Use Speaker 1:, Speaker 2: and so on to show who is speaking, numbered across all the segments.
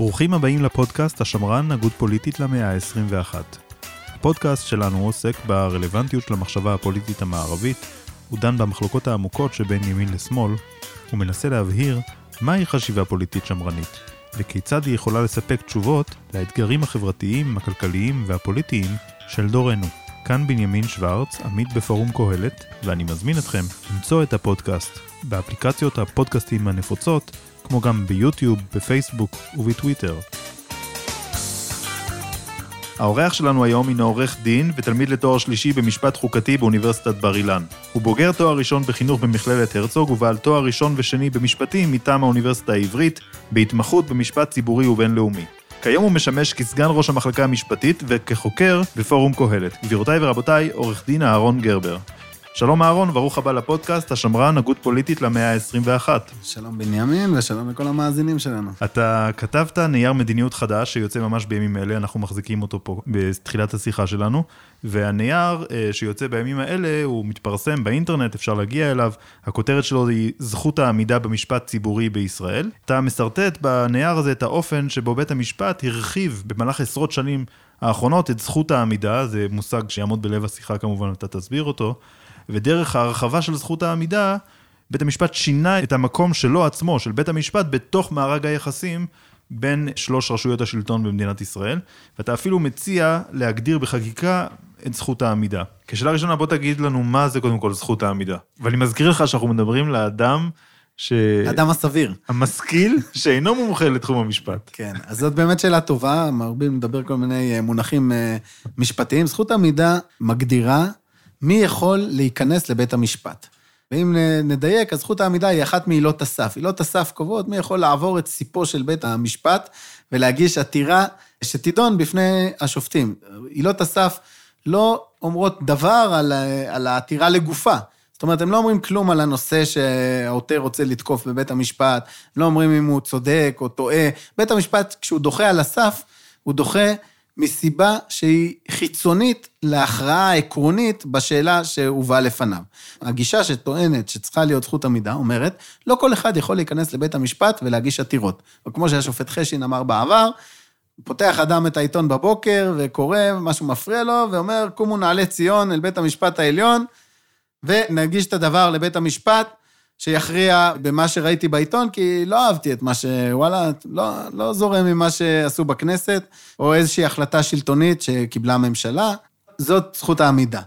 Speaker 1: ברוכים הבאים לפודקאסט השמרן, הגות פוליטית למאה ה-21. הפודקאסט שלנו עוסק ברלוונטיות של המחשבה הפוליטית המערבית, הוא דן במחלוקות העמוקות שבין ימין לשמאל, ומנסה להבהיר מהי חשיבה פוליטית שמרנית, וכיצד היא יכולה לספק תשובות לאתגרים החברתיים, הכלכליים והפוליטיים של דורנו. כאן בנימין שוורץ, עמית בפורום קהלת, ואני מזמין אתכם למצוא את הפודקאסט באפליקציות הפודקאסטים הנפוצות, כמו גם ביוטיוב, בפייסבוק ובטוויטר. האורח שלנו היום הינו עורך דין ותלמיד לתואר שלישי במשפט חוקתי באוניברסיטת בר אילן. הוא בוגר תואר ראשון בחינוך במכללת הרצוג ובעל תואר ראשון ושני במשפטים מטעם האוניברסיטה העברית, בהתמחות במשפט ציבורי ובינלאומי. כיום הוא משמש כסגן ראש המחלקה המשפטית וכחוקר בפורום קהלת. גבירותיי ורבותיי, עורך דין אהרון גרבר. שלום אהרון, ברוך הבא לפודקאסט, השמרן, הגות פוליטית למאה ה-21.
Speaker 2: שלום בנימין ושלום לכל המאזינים שלנו.
Speaker 1: אתה כתבת נייר מדיניות חדש שיוצא ממש בימים אלה, אנחנו מחזיקים אותו פה בתחילת השיחה שלנו, והנייר אה, שיוצא בימים האלה הוא מתפרסם באינטרנט, אפשר להגיע אליו, הכותרת שלו היא זכות העמידה במשפט ציבורי בישראל. אתה משרטט בנייר הזה את האופן שבו בית המשפט הרחיב במהלך עשרות שנים האחרונות את זכות העמידה, זה מושג שיעמוד בלב השיחה כמובן, אתה תסביר אותו. ודרך ההרחבה של זכות העמידה, בית המשפט שינה את המקום שלו עצמו, של בית המשפט, בתוך מארג היחסים בין שלוש רשויות השלטון במדינת ישראל, ואתה אפילו מציע להגדיר בחקיקה את זכות העמידה. כשאלה ראשונה, בוא תגיד לנו מה זה קודם כל זכות העמידה. ואני מזכיר לך שאנחנו מדברים לאדם ש...
Speaker 2: האדם הסביר.
Speaker 1: המשכיל, שאינו מומחה לתחום המשפט.
Speaker 2: כן, אז זאת באמת שאלה טובה, מרבים לדבר כל מיני אה, מונחים אה, משפטיים. זכות עמידה מגדירה מי יכול להיכנס לבית המשפט. ואם נדייק, אז זכות העמידה היא אחת מעילות הסף. עילות הסף קובעות מי יכול לעבור את סיפו של בית המשפט ולהגיש עתירה שתידון בפני השופטים. עילות הסף לא אומרות דבר על, על העתירה לגופה. זאת אומרת, הם לא אומרים כלום על הנושא שהעותר רוצה לתקוף בבית המשפט, לא אומרים אם הוא צודק או טועה. בית המשפט, כשהוא דוחה על הסף, הוא דוחה מסיבה שהיא חיצונית להכרעה העקרונית בשאלה שהובאה לפניו. הגישה שטוענת שצריכה להיות זכות עמידה אומרת, לא כל אחד יכול להיכנס לבית המשפט ולהגיש עתירות. או כמו שהשופט חשין אמר בעבר, פותח אדם את העיתון בבוקר וקורא, משהו מפריע לו, ואומר, קומו נעלה ציון אל בית המשפט העליון, ונגיש את הדבר לבית המשפט, שיכריע במה שראיתי בעיתון, כי לא אהבתי את מה ש... וואלה, לא, לא זורם ממה שעשו בכנסת, או איזושהי החלטה שלטונית שקיבלה הממשלה. זאת זכות העמידה.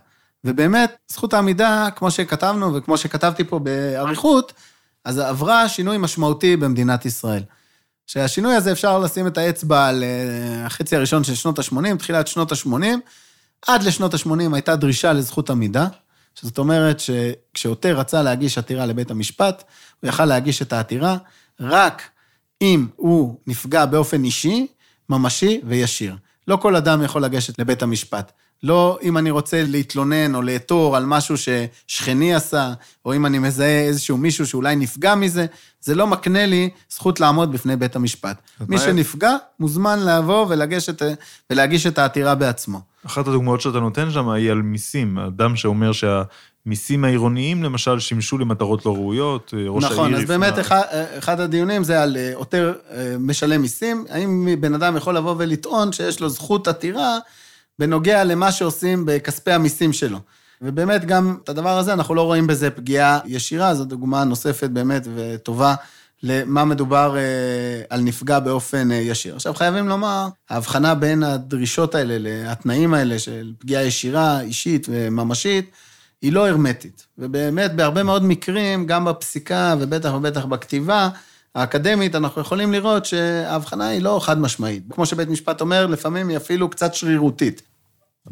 Speaker 2: ובאמת, זכות העמידה, כמו שכתבנו וכמו שכתבתי פה באריכות, אז עברה שינוי משמעותי במדינת ישראל. שהשינוי הזה אפשר לשים את האצבע על אה, החצי הראשון של שנות ה-80, תחילת שנות ה-80. עד לשנות ה-80 הייתה דרישה לזכות עמידה. שזאת אומרת שכשעותר רצה להגיש עתירה לבית המשפט, הוא יכל להגיש את העתירה רק אם הוא נפגע באופן אישי, ממשי וישיר. לא כל אדם יכול לגשת לבית המשפט. לא אם אני רוצה להתלונן או לעתור על משהו ששכני עשה, או אם אני מזהה איזשהו מישהו שאולי נפגע מזה, זה לא מקנה לי זכות לעמוד בפני בית המשפט. מי שנפגע, מוזמן לבוא ולגשת, ולהגיש את העתירה בעצמו.
Speaker 1: אחת הדוגמאות שאתה נותן שם היא על מיסים. אדם שאומר שהמיסים העירוניים, למשל, שימשו למטרות לא ראויות,
Speaker 2: ראש נכון, העיר... נכון, אז באמת אחד, אחד הדיונים זה על עותר משלם מיסים. האם בן אדם יכול לבוא ולטעון שיש לו זכות עתירה בנוגע למה שעושים בכספי המיסים שלו. ובאמת גם את הדבר הזה, אנחנו לא רואים בזה פגיעה ישירה, זו דוגמה נוספת באמת וטובה למה מדובר אה, על נפגע באופן אה, ישיר. עכשיו, חייבים לומר, ההבחנה בין הדרישות האלה, התנאים האלה של פגיעה ישירה, אישית וממשית, היא לא הרמטית. ובאמת, בהרבה מאוד מקרים, גם בפסיקה ובטח ובטח בכתיבה, האקדמית, אנחנו יכולים לראות שההבחנה היא לא חד משמעית. כמו שבית משפט אומר, לפעמים היא אפילו קצת שרירותית.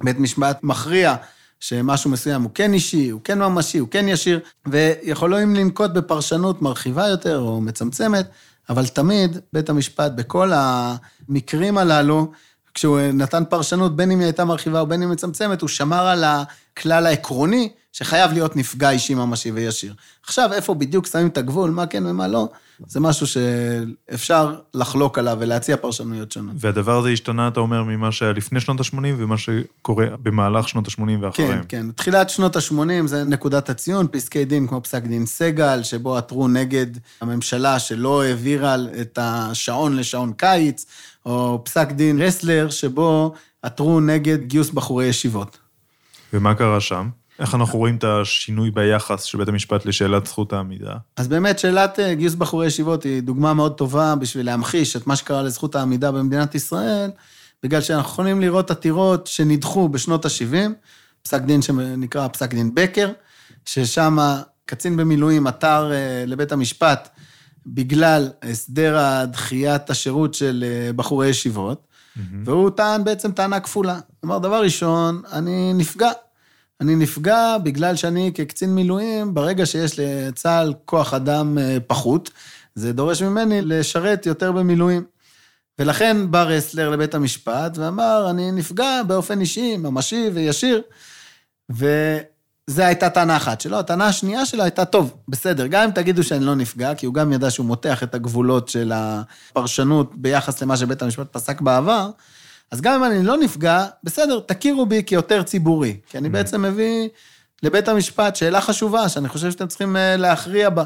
Speaker 2: בית משפט מכריע שמשהו מסוים הוא כן אישי, הוא כן ממשי, הוא כן ישיר, ויכולים לנקוט בפרשנות מרחיבה יותר או מצמצמת, אבל תמיד בית המשפט, בכל המקרים הללו, כשהוא נתן פרשנות, בין אם היא הייתה מרחיבה או בין אם מצמצמת, הוא שמר על הכלל העקרוני, שחייב להיות נפגע אישי ממשי וישיר. עכשיו, איפה בדיוק שמים את הגבול, מה כן ומה לא, זה משהו שאפשר לחלוק עליו ולהציע פרשנויות שונות.
Speaker 1: והדבר הזה השתנה, אתה אומר, ממה שהיה לפני שנות ה-80 ומה שקורה במהלך שנות ה-80 ואחריהם.
Speaker 2: כן, כן. תחילת שנות ה-80 זה נקודת הציון, פסקי דין כמו פסק דין סגל, שבו עתרו נגד הממשלה שלא העבירה את השעון לשעון קיץ, או פסק דין רסלר, שבו עתרו נגד גיוס בחורי ישיבות.
Speaker 1: ומה קרה שם? איך אנחנו רואים את השינוי ביחס של בית המשפט לשאלת זכות העמידה?
Speaker 2: אז באמת, שאלת אה, גיוס בחורי ישיבות היא דוגמה מאוד טובה בשביל להמחיש את מה שקרה לזכות העמידה במדינת ישראל, בגלל שאנחנו יכולים לראות עתירות שנדחו בשנות ה-70, פסק דין שנקרא פסק דין בקר, ששם קצין במילואים עתר אה, לבית המשפט בגלל הסדר הדחיית השירות של אה, בחורי ישיבות, mm-hmm. והוא טען בעצם טענה כפולה. כלומר, דבר ראשון, אני נפגע. אני נפגע בגלל שאני כקצין מילואים, ברגע שיש לצה"ל כוח אדם אה, פחות, זה דורש ממני לשרת יותר במילואים. ולכן בא רסלר לבית המשפט ואמר, אני נפגע באופן אישי, ממשי וישיר. וזו הייתה טענה אחת שלו. הטענה השנייה שלו הייתה, טוב, בסדר, גם אם תגידו שאני לא נפגע, כי הוא גם ידע שהוא מותח את הגבולות של הפרשנות ביחס למה שבית המשפט פסק בעבר, אז גם אם אני לא נפגע, בסדר, תכירו בי כיותר ציבורי, כי אני mm. בעצם מביא לבית המשפט שאלה חשובה, שאני חושב שאתם צריכים אה, להכריע בה.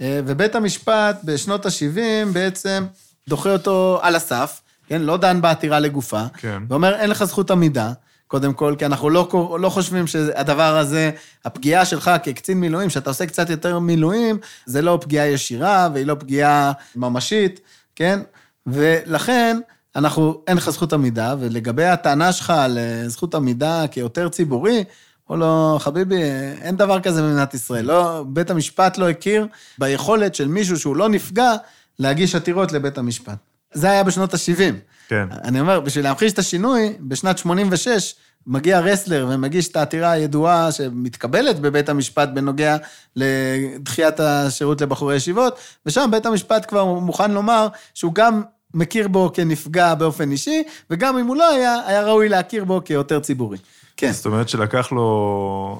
Speaker 2: אה, ובית המשפט בשנות ה-70 בעצם דוחה אותו על הסף, כן? לא דן בעתירה לגופה, כן. ואומר, אין לך זכות עמידה, קודם כל, כי אנחנו לא, לא חושבים שהדבר הזה, הפגיעה שלך כקצין מילואים, שאתה עושה קצת יותר מילואים, זה לא פגיעה ישירה והיא לא פגיעה ממשית, כן? ולכן, אנחנו, אין לך זכות עמידה, ולגבי הטענה שלך על אה, זכות עמידה כיותר ציבורי, או לא, חביבי, אין דבר כזה במדינת ישראל. לא, בית המשפט לא הכיר ביכולת של מישהו שהוא לא נפגע להגיש עתירות לבית המשפט. זה היה בשנות ה-70.
Speaker 1: כן.
Speaker 2: אני אומר, בשביל להמחיש את השינוי, בשנת 86 מגיע רסלר ומגיש את העתירה הידועה שמתקבלת בבית המשפט בנוגע לדחיית השירות לבחורי ישיבות, ושם בית המשפט כבר מוכן לומר שהוא גם מכיר בו כנפגע באופן אישי, וגם אם הוא לא היה, היה ראוי להכיר בו כיותר ציבורי.
Speaker 1: כן. זאת אומרת שלקח לו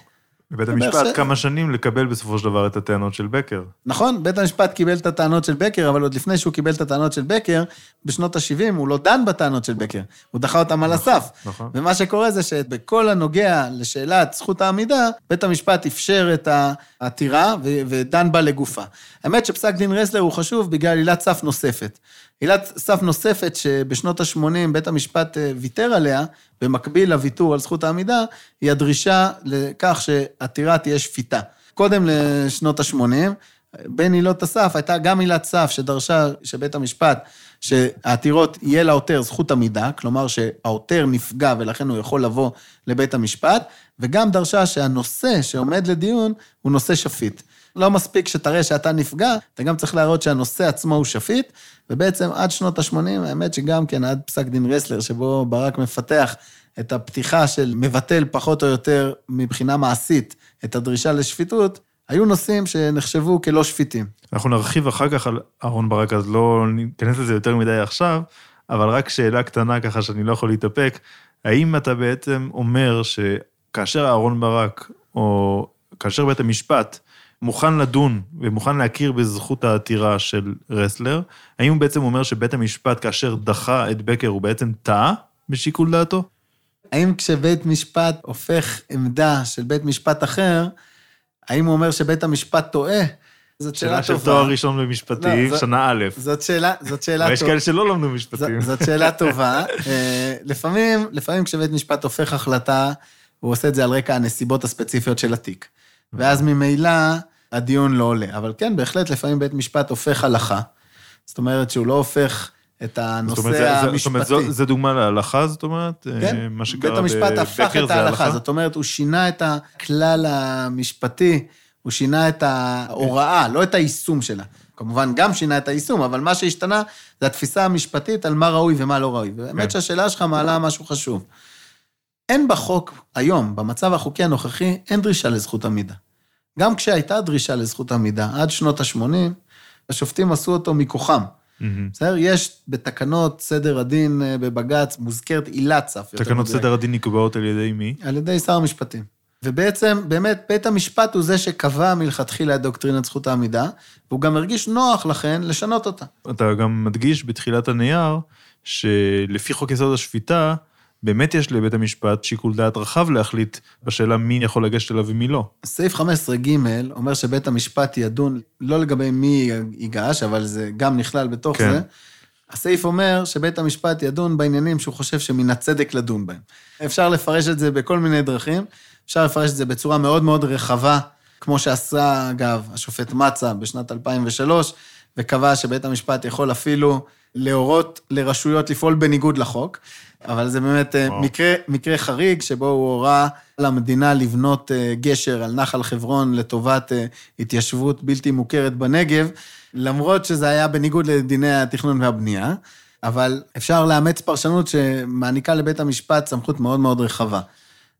Speaker 1: בבית המשפט ש... כמה שנים לקבל בסופו של דבר את הטענות של בקר.
Speaker 2: נכון, בית המשפט קיבל את הטענות של בקר, אבל עוד לפני שהוא קיבל את הטענות של בקר, בשנות ה-70 הוא לא דן בטענות של בקר, הוא דחה אותם על נכון, הסף. נכון. ומה שקורה זה שבכל הנוגע לשאלת זכות העמידה, בית המשפט אפשר את העתירה ודן בה לגופה. האמת שפסק דין רסלר הוא חשוב בגלל עילת סף נוספת. עילת סף נוספת שבשנות ה-80 בית המשפט אה, ויתר עליה, במקביל לוויתור על זכות העמידה, היא הדרישה לכך שעתירה תהיה שפיטה. קודם לשנות ה-80, בין עילות הסף הייתה גם עילת סף שדרשה שבית המשפט, שהעתירות יהיה לעותר זכות עמידה, כלומר שהעותר נפגע ולכן הוא יכול לבוא לבית המשפט, וגם דרשה שהנושא שעומד לדיון הוא נושא שפיט. לא מספיק שתראה שאתה נפגע, אתה גם צריך להראות שהנושא עצמו הוא שפיט, ובעצם עד שנות ה-80, האמת שגם כן, עד פסק דין רסלר, שבו ברק מפתח את הפתיחה של מבטל פחות או יותר מבחינה מעשית את הדרישה לשפיטות, היו נושאים שנחשבו כלא שפיטים.
Speaker 1: אנחנו נרחיב אחר כך על אהרן ברק, אז לא ניכנס לזה יותר מדי עכשיו, אבל רק שאלה קטנה ככה שאני לא יכול להתאפק, האם אתה בעצם אומר שכאשר אהרן ברק, או כאשר בית המשפט מוכן לדון ומוכן להכיר בזכות העתירה של רסלר, האם הוא בעצם אומר שבית המשפט, כאשר דחה את בקר, הוא בעצם טעה בשיקול דעתו?
Speaker 2: האם כשבית משפט הופך עמדה של בית משפט אחר, האם הוא אומר שבית המשפט טועה?
Speaker 1: זאת שאלה, שאלה טובה. שאלה של תואר ראשון במשפטים, לא, שנה א'.
Speaker 2: זאת שאלה, זאת שאלה טובה.
Speaker 1: ויש כאלה שלא למדו משפטים.
Speaker 2: זאת, זאת שאלה טובה. אה, לפעמים, לפעמים כשבית משפט הופך החלטה, הוא עושה את זה על רקע הנסיבות הספציפיות של התיק. ואז ממילא הדיון לא עולה. אבל כן, בהחלט, לפעמים בית משפט הופך הלכה. זאת אומרת שהוא לא הופך את הנושא זאת אומרת, המשפטי.
Speaker 1: זאת אומרת, זה דוגמה להלכה, זאת אומרת?
Speaker 2: כן, מה שקרה בית המשפט הפך את ההלכה. זאת אומרת, הוא שינה את הכלל המשפטי, הוא שינה את ההוראה, לא את היישום שלה. כמובן, גם שינה את היישום, אבל מה שהשתנה זה התפיסה המשפטית על מה ראוי ומה לא ראוי. ובאמת כן. שהשאלה שלך מעלה משהו חשוב. אין בחוק היום, במצב החוקי הנוכחי, אין דרישה לזכות עמידה. גם כשהייתה דרישה לזכות עמידה, עד שנות ה-80, השופטים עשו אותו מכוחם. בסדר? יש בתקנות סדר הדין אה, בבג"ץ, מוזכרת עילת סף.
Speaker 1: תקנות סדר הדין נקבעות על ידי מי?
Speaker 2: על ידי שר המשפטים. ובעצם, באמת, בית המשפט הוא זה שקבע מלכתחילה את דוקטרינת זכות העמידה, והוא גם הרגיש נוח לכן לשנות אותה.
Speaker 1: אתה גם מדגיש בתחילת הנייר, שלפי חוק יסוד השפיטה, באמת יש לבית המשפט שיקול דעת רחב להחליט בשאלה מי יכול לגשת אליו ומי לא.
Speaker 2: סעיף 15ג אומר שבית המשפט ידון לא לגבי מי ייגש, אבל זה גם נכלל בתוך
Speaker 1: כן.
Speaker 2: זה. הסעיף אומר שבית המשפט ידון בעניינים שהוא חושב שמן הצדק לדון בהם. אפשר לפרש את זה בכל מיני דרכים, אפשר לפרש את זה בצורה מאוד מאוד רחבה, כמו שעשה, אגב, השופט מצה בשנת 2003, וקבע שבית המשפט יכול אפילו להורות לרשויות לפעול בניגוד לחוק, אבל זה באמת אה,
Speaker 1: וואו.
Speaker 2: מקרה, מקרה חריג, שבו הוא הורה למדינה לבנות אה, גשר על נחל חברון לטובת אה, התיישבות בלתי מוכרת בנגב, למרות שזה היה בניגוד לדיני התכנון והבנייה, אבל אפשר לאמץ פרשנות שמעניקה לבית המשפט סמכות מאוד מאוד רחבה.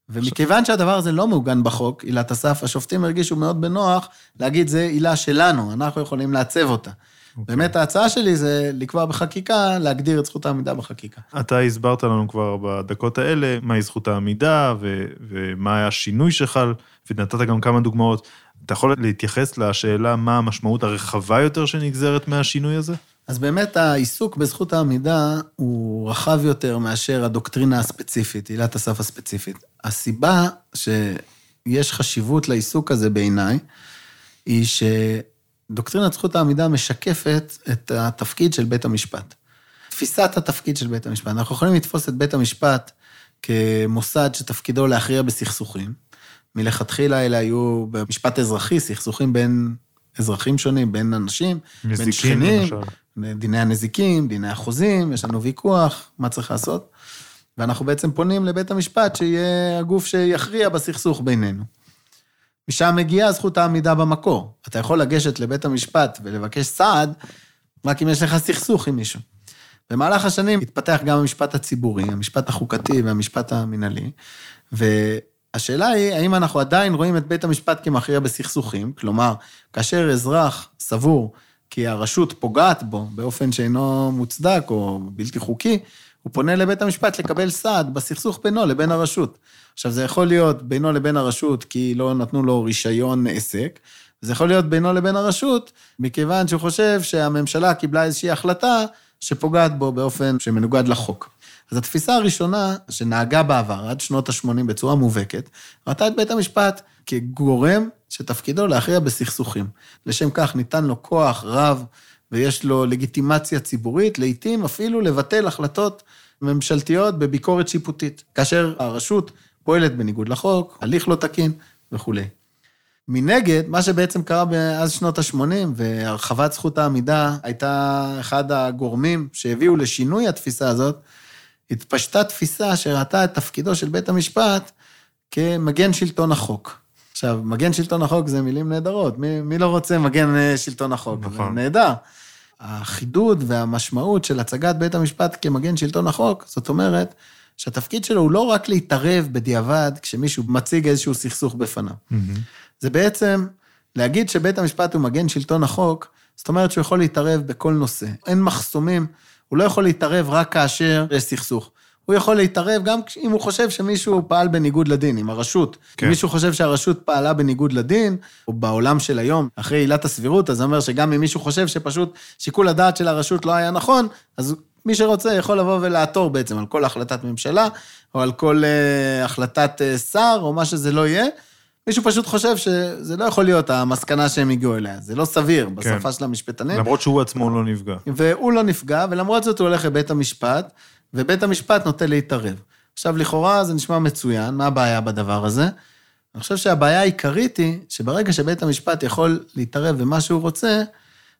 Speaker 2: ומכיוון שהדבר הזה לא מעוגן בחוק, עילת הסף, השופטים הרגישו מאוד בנוח להגיד, זה עילה שלנו, אנחנו יכולים לעצב אותה.
Speaker 1: אוקיי.
Speaker 2: באמת ההצעה שלי זה לקבוע בחקיקה, להגדיר את זכות העמידה בחקיקה.
Speaker 1: אתה הסברת לנו כבר בדקות האלה מהי זכות העמידה ו- ומה היה השינוי שחל, ונתת גם כמה דוגמאות. אתה יכול להתייחס לשאלה מה המשמעות הרחבה יותר שנגזרת מהשינוי הזה?
Speaker 2: אז באמת העיסוק בזכות העמידה הוא רחב יותר מאשר הדוקטרינה הספציפית, עילת הסף הספציפית. הסיבה שיש חשיבות לעיסוק הזה בעיניי, היא שדוקטרינת זכות העמידה משקפת את התפקיד של בית המשפט. תפיסת התפקיד של בית המשפט. אנחנו יכולים לתפוס את בית המשפט כמוסד שתפקידו להכריע בסכסוכים. מלכתחילה אלה היו במשפט אזרחי, סכסוכים בין אזרחים שונים, בין אנשים, בין
Speaker 1: נזיקין,
Speaker 2: שכנים,
Speaker 1: למשל.
Speaker 2: דיני הנזיקים, דיני החוזים, יש לנו ויכוח, מה צריך לעשות. ואנחנו בעצם פונים לבית המשפט שיהיה הגוף שיכריע בסכסוך בינינו. משם מגיעה זכות העמידה במקור. אתה יכול לגשת לבית המשפט ולבקש סעד, רק אם יש לך סכסוך עם מישהו. במהלך השנים התפתח גם המשפט הציבורי, המשפט החוקתי והמשפט המינהלי, והשאלה היא, האם אנחנו עדיין רואים את בית המשפט כמכריע בסכסוכים? כלומר, כאשר אזרח סבור כי הרשות פוגעת בו באופן שאינו מוצדק או בלתי חוקי, הוא פונה לבית המשפט לקבל סעד בסכסוך בינו לבין הרשות. עכשיו, זה יכול להיות בינו לבין הרשות כי לא נתנו לו רישיון עסק, זה יכול להיות בינו לבין הרשות, מכיוון שהוא חושב שהממשלה קיבלה איזושהי החלטה שפוגעת בו באופן שמנוגד לחוק. אז התפיסה הראשונה שנהגה בעבר, עד שנות ה-80 בצורה מובהקת, ראתה את בית המשפט כגורם שתפקידו להכריע בסכסוכים. לשם כך ניתן לו כוח רב ויש לו לגיטימציה ציבורית, לעתים אפילו לבטל החלטות ממשלתיות בביקורת שיפוטית, כאשר הרשות פועלת בניגוד לחוק, הליך לא תקין וכולי. מנגד, מה שבעצם קרה מאז שנות ה-80, והרחבת זכות העמידה הייתה אחד הגורמים שהביאו לשינוי התפיסה הזאת, התפשטה תפיסה שראתה את תפקידו של בית המשפט כמגן שלטון החוק. עכשיו, מגן שלטון החוק זה מילים נהדרות, מי, מי לא רוצה מגן אה, שלטון החוק?
Speaker 1: נכון.
Speaker 2: נהדר. החידוד והמשמעות של הצגת בית המשפט כמגן שלטון החוק, זאת אומרת שהתפקיד שלו הוא לא רק להתערב בדיעבד כשמישהו מציג איזשהו סכסוך בפניו. זה בעצם להגיד שבית המשפט הוא מגן שלטון החוק, זאת אומרת שהוא יכול להתערב בכל נושא. אין מחסומים, הוא לא יכול להתערב רק כאשר יש סכסוך. הוא יכול להתערב גם אם הוא חושב שמישהו פעל בניגוד לדין, עם הרשות.
Speaker 1: כן.
Speaker 2: כן. אם מישהו חושב שהרשות פעלה בניגוד לדין, או בעולם של היום, אחרי עילת הסבירות, אז זה אומר שגם אם מישהו חושב שפשוט שיקול הדעת של הרשות לא היה נכון, אז מי שרוצה יכול לבוא ולעתור בעצם על כל החלטת ממשלה, או על כל uh, החלטת uh, שר, או מה שזה לא יהיה. מישהו פשוט חושב שזה לא יכול להיות המסקנה שהם הגיעו אליה, זה לא סביר בשפה של המשפטנים.
Speaker 1: למרות שהוא עצמו לא נפגע.
Speaker 2: והוא לא נפגע, ולמרות זאת הוא הולך לבית המשפט, ובית המשפט נוטה להתערב. עכשיו, לכאורה זה נשמע מצוין, מה הבעיה בדבר הזה? אני חושב שהבעיה העיקרית היא שברגע שבית המשפט יכול להתערב במה שהוא רוצה,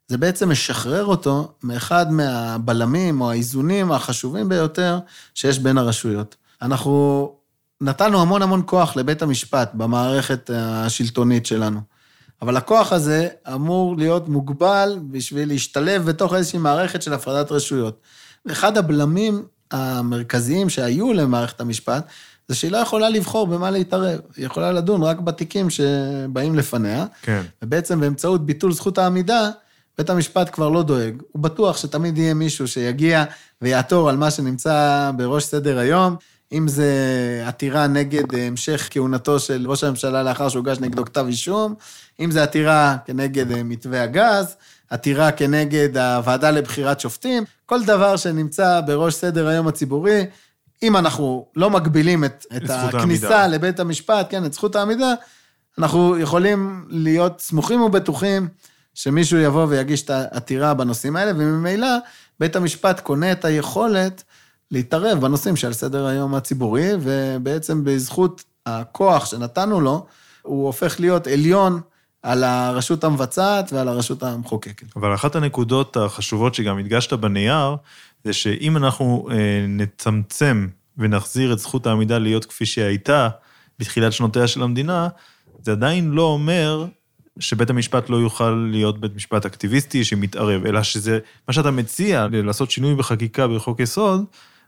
Speaker 2: זה בעצם משחרר אותו מאחד מהבלמים או האיזונים החשובים ביותר שיש בין הרשויות. אנחנו נתנו המון המון כוח לבית המשפט במערכת השלטונית שלנו. אבל הכוח הזה אמור להיות מוגבל בשביל להשתלב בתוך איזושהי מערכת של הפרדת רשויות. אחד הבלמים המרכזיים שהיו למערכת המשפט, זה שהיא לא יכולה לבחור במה להתערב. היא יכולה לדון רק בתיקים שבאים לפניה,
Speaker 1: כן.
Speaker 2: ובעצם באמצעות ביטול זכות העמידה, בית המשפט כבר לא דואג. הוא בטוח שתמיד יהיה מישהו שיגיע ויעתור על מה שנמצא בראש סדר היום. אם זה עתירה נגד המשך כהונתו של ראש הממשלה לאחר שהוגש נגדו כתב אישום, אם זה עתירה כנגד מתווה הגז, עתירה כנגד הוועדה לבחירת שופטים, כל דבר שנמצא בראש סדר היום הציבורי, אם אנחנו לא מגבילים את, את הכניסה העמידה. לבית המשפט, כן, את זכות העמידה, אנחנו יכולים להיות סמוכים ובטוחים שמישהו יבוא ויגיש את העתירה בנושאים האלה, וממילא בית המשפט קונה את היכולת להתערב בנושאים שעל סדר היום הציבורי, ובעצם בזכות הכוח שנתנו לו, הוא הופך להיות עליון על הרשות המבצעת ועל הרשות המחוקקת.
Speaker 1: אבל אחת הנקודות החשובות שגם הדגשת בנייר, זה שאם אנחנו אה, נצמצם ונחזיר את זכות העמידה להיות כפי שהיא הייתה בתחילת שנותיה של המדינה, זה עדיין לא אומר שבית המשפט לא יוכל להיות בית משפט אקטיביסטי שמתערב, אלא שזה, מה שאתה מציע, לעשות שינוי בחקיקה בחוק יסוד,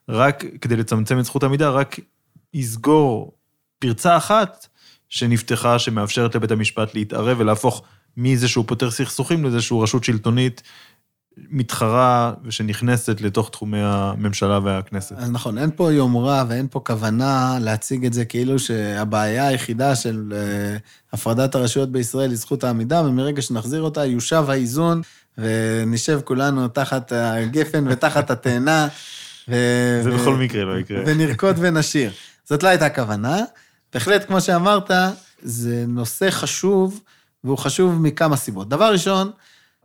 Speaker 1: רק כדי לצמצם את זכות העמידה, רק יסגור פרצה אחת שנפתחה, שמאפשרת לבית המשפט להתערב ולהפוך מזה שהוא פותר סכסוכים לזה שהוא רשות שלטונית מתחרה ושנכנסת לתוך תחומי הממשלה והכנסת.
Speaker 2: אז נכון, אין פה יומרה ואין פה כוונה להציג את זה כאילו שהבעיה היחידה של אה, הפרדת הרשויות בישראל היא זכות העמידה, ומרגע שנחזיר אותה יושב האיזון, ונשב כולנו תחת הגפן ותחת התאנה.
Speaker 1: ו... זה ו... בכל מקרה לא יקרה.
Speaker 2: ונרקוד ונשיר. זאת לא הייתה הכוונה. בהחלט, כמו שאמרת, זה נושא חשוב, והוא חשוב מכמה סיבות. דבר ראשון,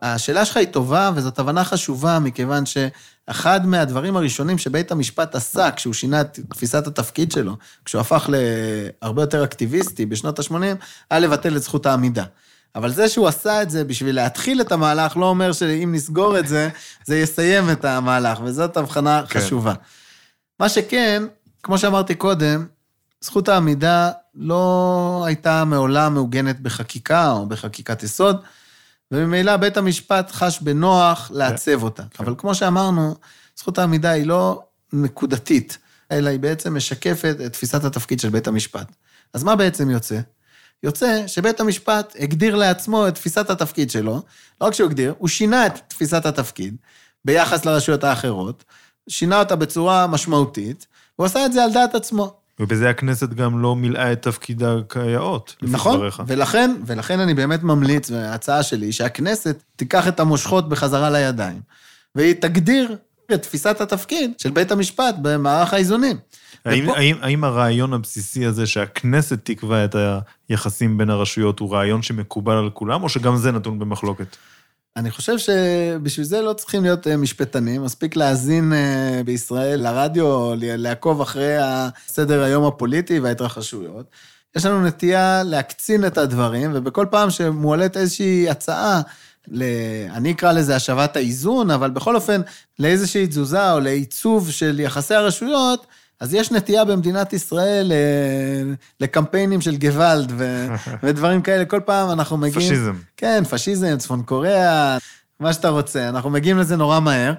Speaker 2: השאלה שלך היא טובה, וזאת הבנה חשובה, מכיוון שאחד מהדברים הראשונים שבית המשפט עשה כשהוא שינה את תפיסת התפקיד שלו, כשהוא הפך להרבה יותר אקטיביסטי בשנות ה-80, היה לבטל את זכות העמידה. אבל זה שהוא עשה את זה בשביל להתחיל את המהלך, לא אומר שאם נסגור את זה, זה יסיים את המהלך, וזאת הבחנה כן. חשובה. מה שכן, כמו שאמרתי קודם, זכות העמידה לא הייתה מעולם מעוגנת בחקיקה או בחקיקת יסוד. וממילא בית המשפט חש בנוח לעצב אותה. כן. אבל כמו שאמרנו, זכות העמידה היא לא נקודתית, אלא היא בעצם משקפת את תפיסת התפקיד של בית המשפט. אז מה בעצם יוצא? יוצא שבית המשפט הגדיר לעצמו את תפיסת התפקיד שלו, לא רק שהוא הגדיר, הוא שינה את תפיסת התפקיד ביחס לרשויות האחרות, שינה אותה בצורה משמעותית, הוא עשה את זה על דעת עצמו.
Speaker 1: ובזה הכנסת גם לא מילאה את תפקידה כיאות,
Speaker 2: לפי נכון, דבריך. ולכן, ולכן אני באמת ממליץ, וההצעה שלי, שהכנסת תיקח את המושכות בחזרה לידיים, והיא תגדיר את תפיסת התפקיד של בית המשפט במערך האיזונים.
Speaker 1: האם, ופה... האם, האם הרעיון הבסיסי הזה שהכנסת תקבע את היחסים בין הרשויות הוא רעיון שמקובל על כולם, או שגם זה נתון במחלוקת?
Speaker 2: אני חושב שבשביל זה לא צריכים להיות אה, משפטנים, מספיק להאזין אה, בישראל לרדיו, לעקוב אחרי סדר היום הפוליטי וההתרחשויות. יש לנו נטייה להקצין את הדברים, ובכל פעם שמועלית איזושהי הצעה, ל... אני אקרא לזה השבת האיזון, אבל בכל אופן, לאיזושהי תזוזה או לעיצוב של יחסי הרשויות, אז יש נטייה במדינת ישראל אה, לקמפיינים של גוואלד ו... ודברים כאלה. כל פעם אנחנו מגיעים...
Speaker 1: פשיזם.
Speaker 2: כן, פשיזם, צפון קוריאה, מה שאתה רוצה. אנחנו מגיעים לזה נורא מהר.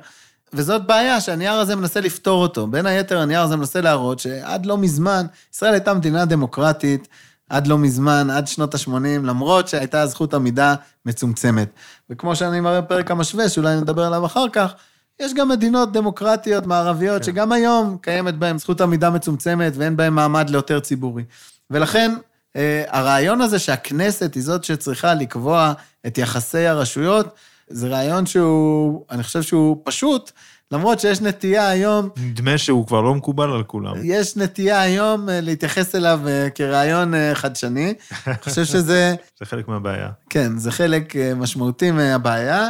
Speaker 2: וזאת בעיה שהנייר הזה מנסה לפתור אותו. בין היתר, הנייר הזה מנסה להראות שעד לא מזמן, ישראל הייתה מדינה דמוקרטית, עד לא מזמן, עד שנות ה-80, למרות שהייתה זכות עמידה מצומצמת. וכמו שאני מראה בפרק המשווה, שאולי נדבר עליו אחר כך, יש גם מדינות דמוקרטיות מערביות, כן. שגם היום קיימת בהן זכות עמידה מצומצמת ואין בהן מעמד ליותר ציבורי. ולכן, אה, הרעיון הזה שהכנסת היא זאת שצריכה לקבוע את יחסי הרשויות, זה רעיון שהוא, אני חושב שהוא פשוט, למרות שיש נטייה היום...
Speaker 1: נדמה שהוא כבר לא מקובל על כולם.
Speaker 2: יש נטייה היום אה, להתייחס אליו אה, כרעיון חדשני. אני חושב שזה...
Speaker 1: זה חלק מהבעיה.
Speaker 2: כן, זה חלק משמעותי מהבעיה.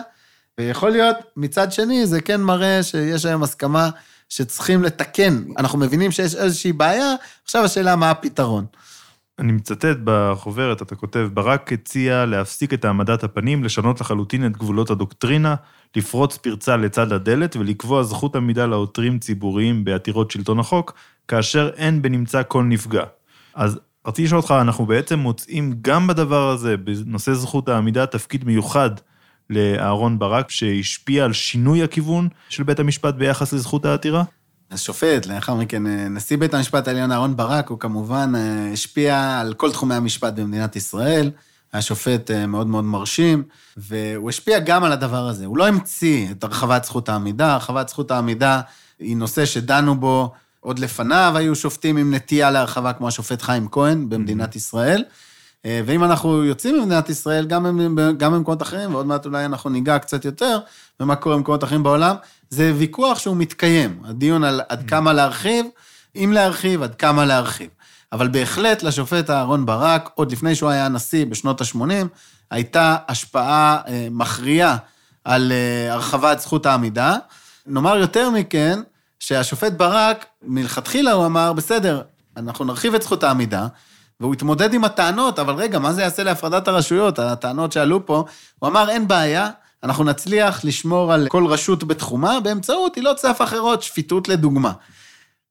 Speaker 2: ויכול להיות, מצד שני, זה כן מראה שיש היום הסכמה שצריכים לתקן. אנחנו מבינים שיש איזושהי בעיה, עכשיו השאלה מה הפתרון.
Speaker 1: אני מצטט בחוברת, אתה כותב, ברק הציע להפסיק את העמדת הפנים, לשנות לחלוטין את גבולות הדוקטרינה, לפרוץ פרצה לצד הדלת ולקבוע זכות עמידה לעותרים ציבוריים בעתירות שלטון החוק, כאשר אין בנמצא כל נפגע. אז רציתי לשאול אותך, אנחנו בעצם מוצאים גם בדבר הזה, בנושא זכות העמידה, תפקיד מיוחד לאהרון ברק, שהשפיע על שינוי הכיוון של בית המשפט ביחס לזכות העתירה?
Speaker 2: השופט, לאחר מכן אה, נשיא בית המשפט העליון אהרון ברק, הוא כמובן אה, השפיע על כל תחומי המשפט במדינת ישראל. היה שופט אה, מאוד מאוד מרשים, והוא השפיע גם על הדבר הזה. הוא לא המציא את הרחבת זכות העמידה, הרחבת זכות העמידה היא נושא שדנו בו עוד לפניו היו שופטים עם נטייה להרחבה, כמו השופט חיים כהן במדינת ישראל. אה, ואם אנחנו יוצאים ממדינת ישראל, גם, גם במקומות אחרים, ועוד מעט אולי אנחנו ניגע קצת יותר במה קורה במקומות אחרים בעולם, זה ויכוח שהוא מתקיים. הדיון על עד כמה להרחיב, אם להרחיב, עד כמה להרחיב. אבל בהחלט לשופט אהרן ברק, עוד לפני שהוא היה נשיא בשנות ה-80, הייתה השפעה אה, מכריעה על אה, הרחבת זכות העמידה. נאמר יותר מכן, שהשופט ברק, מלכתחילה הוא אמר, בסדר, אנחנו נרחיב את זכות העמידה, והוא התמודד עם הטענות, אבל רגע, מה זה יעשה להפרדת הרשויות? הטענות שעלו פה, הוא אמר, אין בעיה, אנחנו נצליח לשמור על כל רשות בתחומה באמצעות עילות סף אחרות, שפיטות לדוגמה.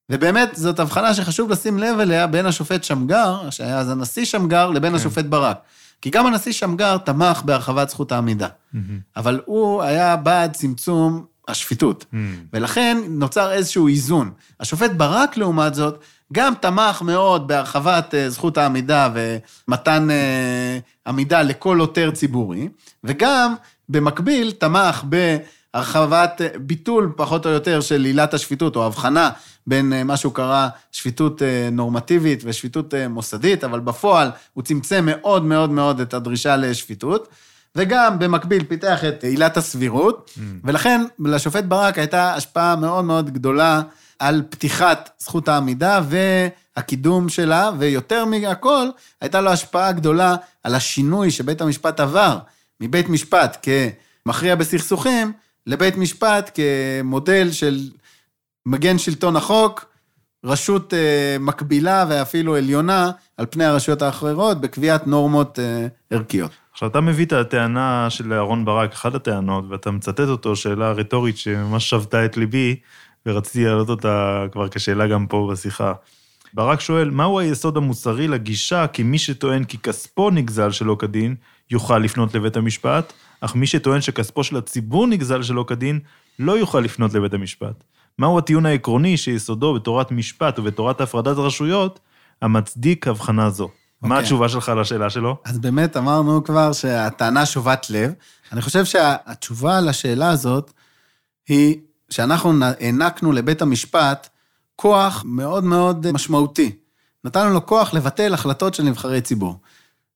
Speaker 2: ובאמת, זאת הבחנה שחשוב לשים לב אליה בין השופט שמגר, שהיה אז הנשיא שמגר, לבין כן. השופט ברק. כי גם הנשיא שמגר תמך בהרחבת זכות העמידה, mm-hmm. אבל הוא היה בעד צמצום השפיטות, mm-hmm. ולכן נוצר איזשהו איזון. השופט ברק, לעומת זאת, גם תמך מאוד בהרחבת אה, זכות העמידה ומתן אה, עמידה לכל עותר ציבורי, וגם במקביל תמך בהרחבת, אה, ביטול פחות או יותר של עילת השפיטות, או הבחנה בין מה שהוא קרא שפיטות נורמטיבית ושפיטות מוסדית, אבל בפועל הוא צמצם מאוד מאוד מאוד את הדרישה לשפיטות. וגם במקביל פיתח את עילת הסבירות, mm. ולכן לשופט ברק הייתה השפעה מאוד מאוד גדולה על פתיחת זכות העמידה והקידום שלה, ויותר מהכל, הייתה לו השפעה גדולה על השינוי שבית המשפט עבר מבית משפט כמכריע בסכסוכים, לבית משפט כמודל של מגן שלטון החוק, רשות אה, מקבילה ואפילו עליונה על פני הרשויות האחרות בקביעת נורמות אה, ערכיות.
Speaker 1: עכשיו, אתה מביא את הטענה של אהרן ברק, אחת הטענות, ואתה מצטט אותו, שאלה רטורית שממש שבתה את ליבי, ורציתי להעלות אותה כבר כשאלה גם פה בשיחה. ברק שואל, מהו היסוד המוסרי לגישה כי מי שטוען כי כספו נגזל שלא כדין, יוכל לפנות לבית המשפט, אך מי שטוען שכספו של הציבור נגזל שלא כדין, לא יוכל לפנות לבית המשפט. מהו הטיעון העקרוני שיסודו בתורת משפט ובתורת הפרדת הרשויות, המצדיק הבחנה זו? Okay. מה אוקיי. התשובה שלך לשאלה שלו?
Speaker 2: אז באמת אמרנו כבר שהטענה שובת לב. אני חושב שהתשובה לשאלה הזאת היא שאנחנו הענקנו לבית המשפט כוח מאוד מאוד משמעותי. נתנו לו כוח לבטל החלטות של נבחרי ציבור.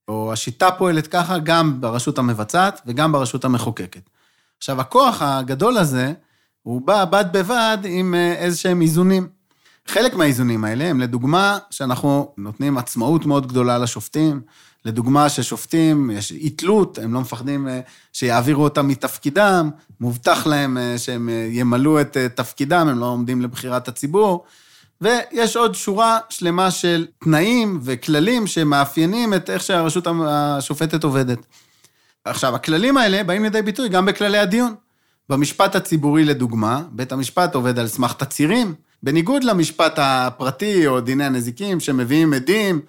Speaker 2: או השיטה פועלת ככה גם ברשות המבצעת וגם ברשות המחוקקת. עכשיו, הכוח הגדול הזה, הוא בא בד בבד עם אה, איזה שהם איזונים. חלק מהאיזונים האלה הם לדוגמה שאנחנו נותנים עצמאות מאוד גדולה לשופטים, לדוגמה ששופטים, יש אי תלות, הם לא מפחדים אה, שיעבירו אותם מתפקידם, מובטח להם אה, שהם אה, ימלאו את תפקידם, הם לא עומדים לבחירת הציבור. ויש עוד שורה שלמה של תנאים וכללים שמאפיינים את איך שהרשות השופטת עובדת. עכשיו, הכללים האלה באים לידי ביטוי גם בכללי הדיון. במשפט הציבורי, לדוגמה, בית המשפט עובד על סמך תצהירים, בניגוד למשפט הפרטי או דיני הנזיקים שמביאים עדים,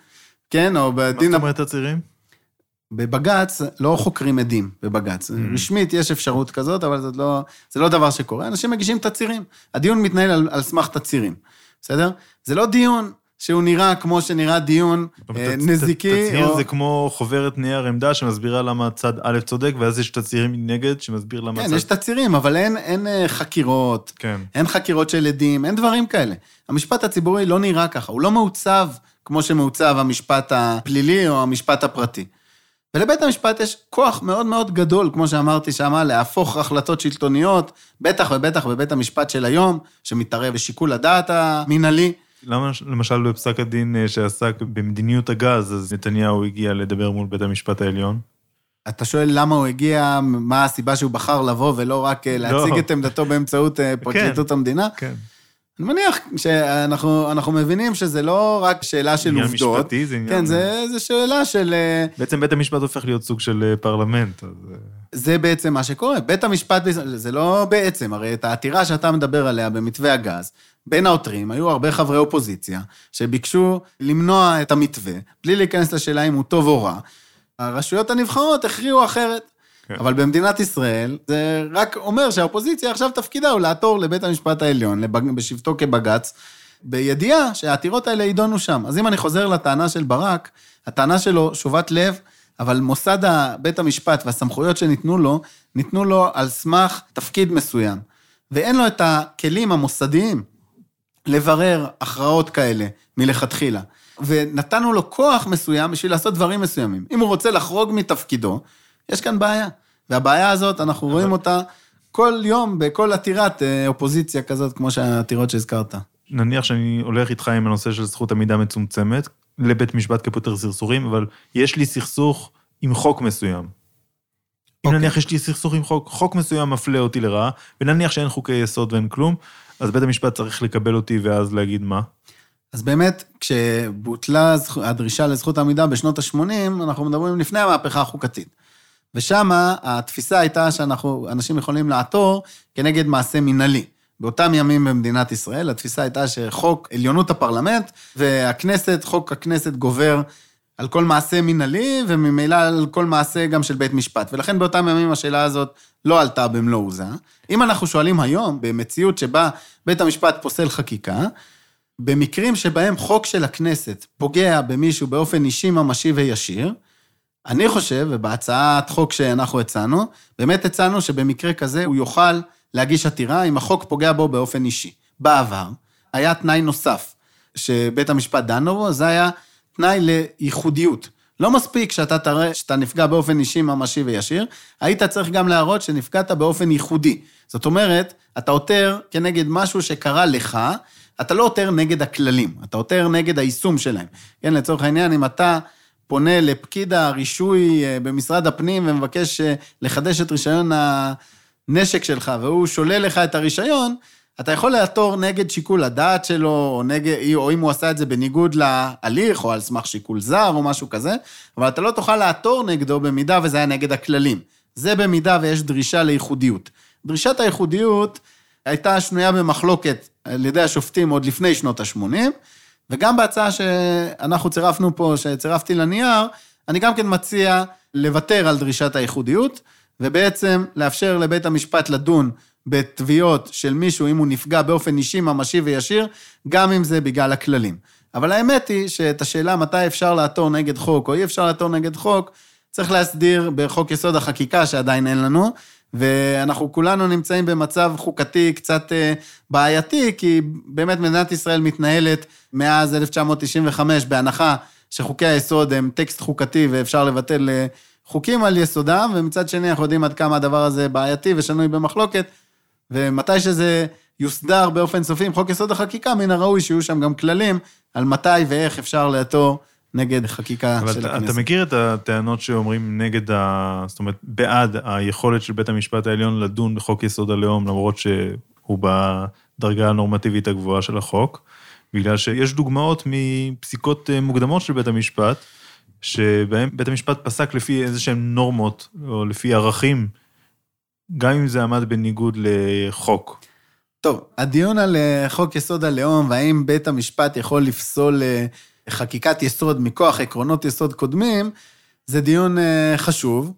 Speaker 2: כן, או בדין...
Speaker 1: מה זאת אומרת תצהירים?
Speaker 2: בבג"ץ לא חוקרים עדים בבג"ץ. Mm-hmm. רשמית יש אפשרות כזאת, אבל זה לא, זה לא דבר שקורה. אנשים מגישים תצהירים. הדיון מתנהל על, על סמך תצהירים, בסדר? זה לא דיון שהוא נראה כמו שנראה דיון אה, נזיקי.
Speaker 1: תצהיר או... זה כמו חוברת נייר עמדה שמסבירה למה צד א' צודק, ואז יש תצהירים מנגד שמסביר למה
Speaker 2: כן,
Speaker 1: צד...
Speaker 2: כן, יש תצהירים, אבל אין, אין אה, חקירות, כן. אין חקירות של עדים, אין דברים כאלה. המשפט הציבורי לא נראה ככה, הוא לא מעוצב כמו שמעוצב המשפט הפלילי או המשפט הפרטי. ולבית המשפט יש כוח מאוד מאוד גדול, כמו שאמרתי שמה, להפוך החלטות שלטוניות, בטח ובטח בבית המשפט של היום, שמתערב בשיקול הדעת המינהלי.
Speaker 1: למה למשל בפסק הדין אה, שעסק במדיניות הגז, אז נתניהו הגיע לדבר מול בית המשפט העליון?
Speaker 2: אתה שואל למה הוא הגיע, מה הסיבה שהוא בחר לבוא ולא רק אה, להציג לא. את עמדתו באמצעות אה, פרקליטות כן, המדינה? כן. אני מניח שאנחנו מבינים שזה לא רק שאלה של עובדות.
Speaker 1: עניין משפטי זה עניין...
Speaker 2: כן, זה, זה שאלה של... אה,
Speaker 1: בעצם בית המשפט הופך להיות סוג של אה, פרלמנט. אז... אה.
Speaker 2: זה בעצם מה שקורה. בית המשפט, זה לא בעצם, הרי את העתירה שאתה מדבר עליה במתווה הגז, בין העותרים היו הרבה חברי אופוזיציה שביקשו למנוע את המתווה, בלי להיכנס לשאלה אם הוא טוב או רע. הרשויות הנבחרות הכריעו אחרת. כן. אבל במדינת ישראל, זה רק אומר שהאופוזיציה עכשיו תפקידה הוא לעתור לבית המשפט העליון, בשבתו כבג"ץ, בידיעה שהעתירות האלה יידונו שם. אז אם אני חוזר לטענה של ברק, הטענה שלו שובת לב, אבל מוסד בית המשפט והסמכויות שניתנו לו, ניתנו לו על סמך תפקיד מסוים. ואין לו את הכלים המוסדיים לברר הכרעות כאלה מלכתחילה. ונתנו לו כוח מסוים בשביל לעשות דברים מסוימים. אם הוא רוצה לחרוג מתפקידו, יש כאן בעיה. והבעיה הזאת, אנחנו רואים אותה כל יום בכל עתירת אה, אופוזיציה כזאת, כמו שהעתירות שהזכרת.
Speaker 1: נניח שאני הולך איתך עם הנושא של זכות עמידה מצומצמת, לבית משפט כפותר סרסורים, אבל יש לי סכסוך עם חוק מסוים. אם
Speaker 2: אוקיי.
Speaker 1: נניח יש לי סכסוך עם חוק, חוק מסוים מפלה אותי לרעה, ונניח שאין חוקי יסוד ואין כלום, אז בית המשפט צריך לקבל אותי ואז להגיד מה?
Speaker 2: אז באמת, כשבוטלה הדרישה לזכות העמידה בשנות ה-80, אנחנו מדברים לפני המהפכה החוקתית. ושם התפיסה הייתה שאנחנו, אנשים יכולים לעתור כנגד מעשה מינהלי. באותם ימים במדינת ישראל, התפיסה הייתה שחוק עליונות הפרלמנט והכנסת, חוק הכנסת גובר על כל מעשה מינהלי, וממילא על כל מעשה גם של בית משפט. ולכן באותם ימים השאלה הזאת לא עלתה במלוא עוזה. אם אנחנו שואלים היום, במציאות שבה בית המשפט פוסל חקיקה, במקרים שבהם חוק של הכנסת פוגע במישהו באופן אישי, ממשי וישיר, אני חושב, ובהצעת חוק שאנחנו הצענו, באמת הצענו שבמקרה כזה הוא יוכל להגיש עתירה אם החוק פוגע בו באופן אישי. בעבר היה תנאי נוסף שבית המשפט דן בו, זה היה תנאי לייחודיות. לא מספיק שאתה תראה שאתה נפגע באופן אישי, ממשי וישיר, היית צריך גם להראות שנפגעת באופן ייחודי. זאת אומרת, אתה עותר כנגד משהו שקרה לך, אתה לא עותר נגד הכללים, אתה עותר נגד היישום שלהם. כן, לצורך העניין, אם אתה פונה לפקיד הרישוי אה, במשרד הפנים ומבקש אה, לחדש את רישיון הנשק שלך, והוא שולל לך את הרישיון, אתה יכול לעתור נגד שיקול הדעת שלו, או, נגד, או אם הוא עשה את זה בניגוד להליך, או על סמך שיקול זר, או משהו כזה, אבל אתה לא תוכל לעתור נגדו במידה וזה היה נגד הכללים. זה במידה ויש דרישה לייחודיות. דרישת הייחודיות הייתה שנויה במחלוקת על ידי השופטים עוד לפני שנות ה-80, וגם בהצעה שאנחנו צירפנו פה, שצירפתי לנייר, אני גם כן מציע לוותר על דרישת הייחודיות, ובעצם לאפשר לבית המשפט לדון בתביעות של מישהו, אם הוא נפגע באופן אישי, ממשי וישיר, גם אם זה בגלל הכללים. אבל האמת היא שאת השאלה מתי אפשר לעתור נגד חוק או אי אפשר לעתור נגד חוק, צריך להסדיר בחוק יסוד החקיקה שעדיין אין לנו, ואנחנו כולנו נמצאים במצב חוקתי קצת אה, בעייתי, כי באמת מדינת ישראל מתנהלת מאז 1995 בהנחה שחוקי היסוד הם טקסט חוקתי ואפשר לבטל אה, חוקים על יסודם, ומצד שני אנחנו יודעים עד כמה הדבר הזה בעייתי ושנוי במחלוקת, ומתי שזה יוסדר באופן סופי עם חוק יסוד החקיקה, מן הראוי שיהיו שם גם כללים על מתי ואיך אפשר לעתור נגד חקיקה
Speaker 1: אבל
Speaker 2: של
Speaker 1: אתה,
Speaker 2: הכנסת.
Speaker 1: אתה מכיר את הטענות שאומרים נגד, ה, זאת אומרת, בעד היכולת של בית המשפט העליון לדון בחוק יסוד הלאום, למרות שהוא בדרגה הנורמטיבית הגבוהה של החוק, בגלל שיש דוגמאות מפסיקות אה, מוקדמות של בית המשפט, שבהם בית המשפט פסק לפי איזה שהן נורמות, או לפי ערכים, גם אם זה עמד בניגוד לחוק.
Speaker 2: טוב, הדיון על אה, חוק יסוד הלאום, והאם בית המשפט יכול לפסול אה, חקיקת יסוד מכוח עקרונות יסוד קודמים, זה דיון אה, חשוב.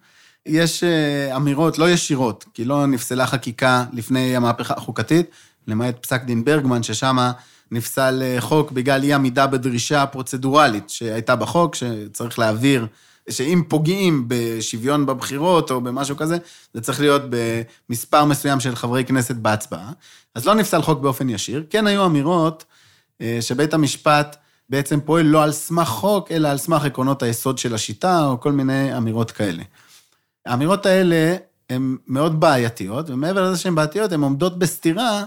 Speaker 2: יש אה, אמירות לא ישירות, כי לא נפסלה חקיקה לפני המהפכה החוקתית, למעט פסק דין ברגמן, ששם נפסל אה, חוק בגלל אי עמידה בדרישה פרוצדורלית שהייתה בחוק, שצריך להעביר, שאם פוגעים בשוויון בבחירות או במשהו כזה, זה צריך להיות במספר מסוים של חברי כנסת בהצבעה. אז לא נפסל חוק באופן ישיר. כן היו אמירות שבית המשפט בעצם פועל לא על סמך חוק, אלא על סמך עקרונות היסוד של השיטה, או כל מיני אמירות כאלה. האמירות האלה הן מאוד בעייתיות, ומעבר לזה שהן בעייתיות, הן עומדות בסתירה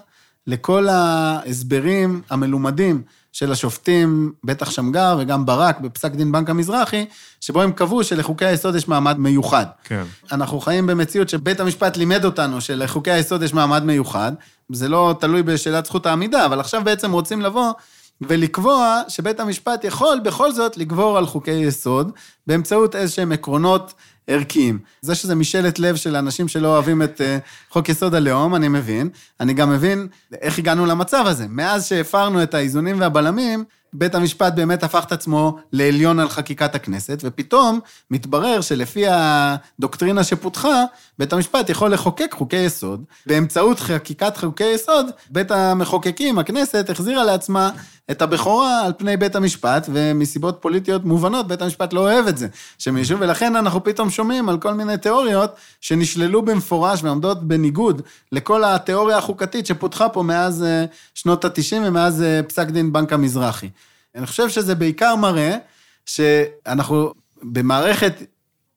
Speaker 2: לכל ההסברים המלומדים של השופטים, בטח שמגר וגם ברק, בפסק דין בנק המזרחי, שבו הם קבעו שלחוקי היסוד יש מעמד מיוחד.
Speaker 1: כן.
Speaker 2: אנחנו חיים במציאות שבית המשפט לימד אותנו שלחוקי היסוד יש מעמד מיוחד, זה לא תלוי בשאלת זכות העמידה, אבל עכשיו בעצם רוצים לבוא ולקבוע שבית המשפט יכול בכל זאת לגבור על חוקי יסוד באמצעות איזשהם עקרונות ערכיים. זה שזה משאלת לב של אנשים שלא אוהבים את אה, חוק יסוד הלאום, אני מבין. אני גם מבין איך הגענו למצב הזה. מאז שהפרנו את האיזונים והבלמים, בית המשפט באמת הפך את עצמו לעליון על חקיקת הכנסת, ופתאום מתברר שלפי הדוקטרינה שפותחה, בית המשפט יכול לחוקק חוקי יסוד. באמצעות חקיקת חוקי יסוד, בית המחוקקים, הכנסת, החזירה לעצמה את הבכורה על פני בית המשפט, ומסיבות פוליטיות מובנות, בית המשפט לא אוהב את זה. ישבו, ולכן אנחנו פתאום שומעים על כל מיני תיאוריות שנשללו במפורש ועומדות בניגוד לכל התיאוריה החוקתית שפותחה פה מאז אה, שנות ה-90 ומאז אה, פסק דין בנק המזרחי. אני חושב שזה בעיקר מראה שאנחנו במערכת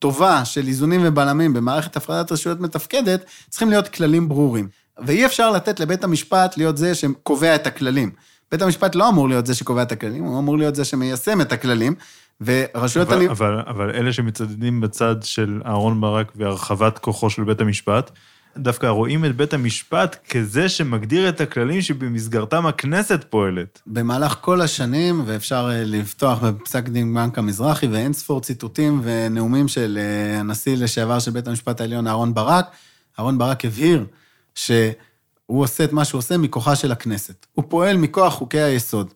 Speaker 2: טובה של איזונים ובלמים, במערכת הפרדת רשויות מתפקדת, צריכים להיות כללים ברורים. ואי אפשר לתת לבית המשפט להיות זה שקובע את הכללים. בית המשפט לא אמור להיות זה שקובע את הכללים, הוא אמור להיות זה שמיישם את הכללים, ורשויות...
Speaker 1: אבל,
Speaker 2: הליב...
Speaker 1: אבל, אבל אלה שמצדדים בצד של אהרן ברק והרחבת כוחו של בית המשפט, דווקא רואים את בית המשפט כזה שמגדיר את הכללים שבמסגרתם הכנסת פועלת.
Speaker 2: במהלך כל השנים, ואפשר אה, לפתוח בפסק דין בנק המזרחי, ואין ספור ציטוטים ונאומים של אה, הנשיא לשעבר של בית המשפט העליון, אהרן ברק, אהרן ברק הבהיר שהוא עושה את מה שהוא עושה מכוחה של הכנסת. הוא פועל מכוח חוקי היסוד.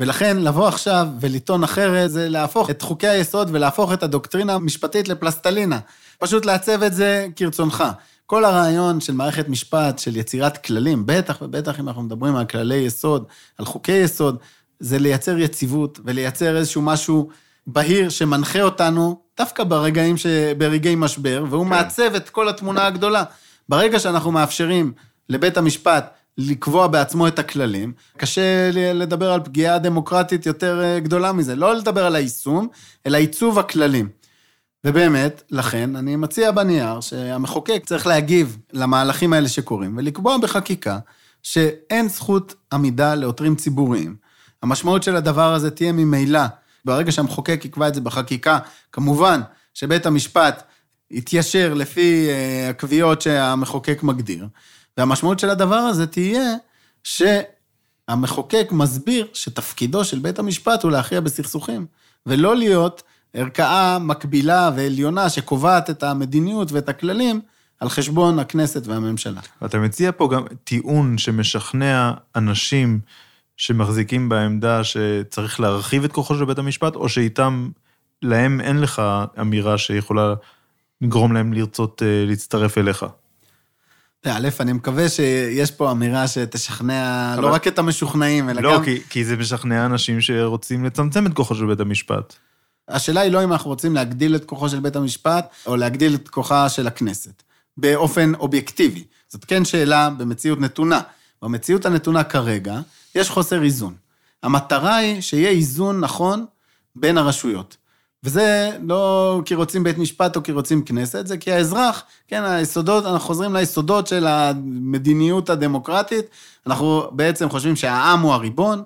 Speaker 2: ולכן לבוא עכשיו ולטעון אחרת זה להפוך את חוקי היסוד ולהפוך את הדוקטרינה המשפטית לפלסטלינה. פשוט לעצב את זה כרצונך. כל הרעיון של מערכת משפט, של יצירת כללים, בטח ובטח אם אנחנו מדברים על כללי יסוד, על חוקי יסוד, זה לייצר יציבות ולייצר איזשהו משהו בהיר שמנחה אותנו דווקא ברגעים, ש... ברגעי משבר, והוא כן. מעצב את כל התמונה הגדולה. ברגע שאנחנו מאפשרים לבית המשפט לקבוע בעצמו את הכללים, קשה לדבר על פגיעה דמוקרטית יותר אה, גדולה מזה. לא לדבר על היישום, אלא עיצוב הכללים. ובאמת, לכן, אני מציע בנייר שהמחוקק צריך להגיב למהלכים האלה שקורים, ולקבוע בחקיקה שאין זכות עמידה לעותרים ציבוריים. המשמעות של הדבר הזה תהיה ממילא, ברגע שהמחוקק יקבע את זה בחקיקה, כמובן שבית המשפט יתיישר לפי אה, הקביעות שהמחוקק מגדיר, והמשמעות של הדבר הזה תהיה שהמחוקק מסביר שתפקידו של בית המשפט הוא להכריע בסכסוכים, ולא להיות ערכאה מקבילה ועליונה שקובעת את המדיניות ואת הכללים על חשבון הכנסת והממשלה.
Speaker 1: אתה מציע פה גם טיעון שמשכנע אנשים שמחזיקים בעמדה שצריך להרחיב את כוחו של בית המשפט, או שאיתם, להם אין לך אמירה שיכולה לגרום להם לרצות אה, להצטרף אליך.
Speaker 2: א', אני מקווה שיש פה אמירה שתשכנע לא רק את המשוכנעים, אלא
Speaker 1: לא,
Speaker 2: גם...
Speaker 1: לא, כי, כי זה משכנע אנשים שרוצים לצמצם את כוחו של בית המשפט.
Speaker 2: השאלה היא לא אם אנחנו רוצים להגדיל את כוחו של בית המשפט, או להגדיל את כוחה של הכנסת, באופן אובייקטיבי. זאת כן שאלה במציאות נתונה. במציאות הנתונה כרגע, יש חוסר איזון. המטרה היא שיהיה איזון נכון בין הרשויות. וזה לא כי רוצים בית משפט או כי רוצים כנסת, זה כי האזרח, כן, היסודות, אנחנו חוזרים ליסודות של המדיניות הדמוקרטית, אנחנו בעצם חושבים שהעם הוא הריבון,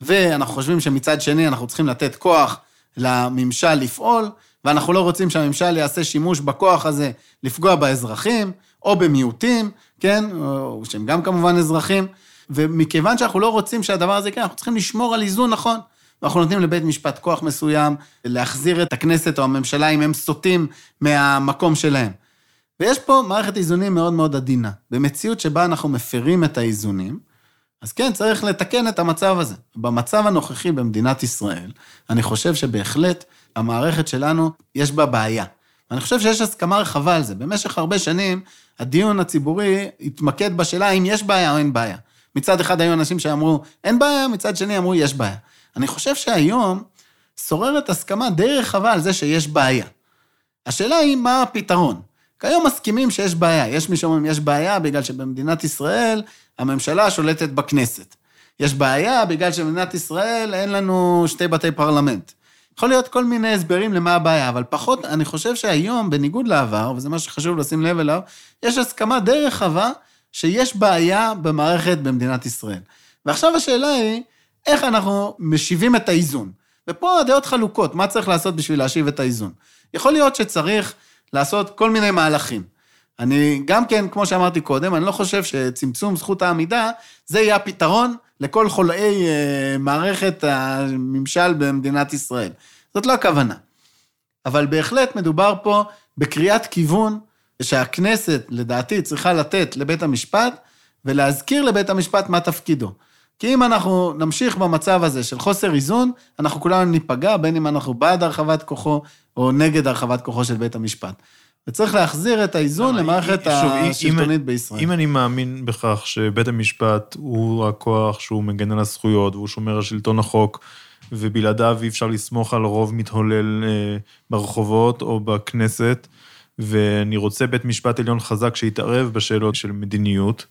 Speaker 2: ואנחנו חושבים שמצד שני אנחנו צריכים לתת כוח לממשל לפעול, ואנחנו לא רוצים שהממשל יעשה שימוש בכוח הזה לפגוע באזרחים, או במיעוטים, כן, או שהם גם כמובן אזרחים, ומכיוון שאנחנו לא רוצים שהדבר הזה יקרה, אנחנו צריכים לשמור על איזון נכון. ואנחנו נותנים לבית משפט כוח מסוים להחזיר את הכנסת או הממשלה אם הם סוטים מהמקום שלהם. ויש פה מערכת איזונים מאוד מאוד עדינה. במציאות שבה אנחנו מפרים את האיזונים, אז כן, צריך לתקן את המצב הזה. במצב הנוכחי במדינת ישראל, אני חושב שבהחלט המערכת שלנו, יש בה בעיה. ואני חושב שיש הסכמה רחבה על זה. במשך הרבה שנים, הדיון הציבורי התמקד בשאלה האם יש בעיה או אין בעיה. מצד אחד היו אנשים שאמרו, אין בעיה, מצד שני אמרו, יש בעיה. אני חושב שהיום שוררת הסכמה די רחבה על זה שיש בעיה. השאלה היא, מה הפתרון? כיום מסכימים שיש בעיה. יש מי שאומרים, יש בעיה בגלל שבמדינת ישראל הממשלה שולטת בכנסת. יש בעיה בגלל שבמדינת ישראל אין לנו שתי בתי פרלמנט. יכול להיות כל מיני הסברים למה הבעיה, אבל פחות, אני חושב שהיום, בניגוד לעבר, וזה מה שחשוב לשים לב אליו, יש הסכמה די רחבה שיש בעיה במערכת במדינת ישראל. ועכשיו השאלה היא, איך אנחנו משיבים את האיזון? ופה הדעות חלוקות, מה צריך לעשות בשביל להשיב את האיזון? יכול להיות שצריך לעשות כל מיני מהלכים. אני גם כן, כמו שאמרתי קודם, אני לא חושב שצמצום זכות העמידה, זה יהיה הפתרון לכל חולאי אה, מערכת הממשל במדינת ישראל. זאת לא הכוונה. אבל בהחלט מדובר פה בקריאת כיוון שהכנסת, לדעתי, צריכה לתת לבית המשפט, ולהזכיר לבית המשפט מה תפקידו. כי אם אנחנו נמשיך במצב הזה של חוסר איזון, אנחנו כולנו ניפגע, בין אם אנחנו בעד הרחבת כוחו או נגד הרחבת כוחו של בית המשפט. וצריך להחזיר את האיזון למערכת השלטונית בישראל.
Speaker 1: אם אני מאמין בכך שבית המשפט הוא הכוח שהוא מגן על הזכויות והוא שומר על שלטון החוק, ובלעדיו אי אפשר לסמוך על רוב מתהולל אה, ברחובות או בכנסת, ואני רוצה בית משפט עליון חזק שיתערב בשאלות של מדיניות,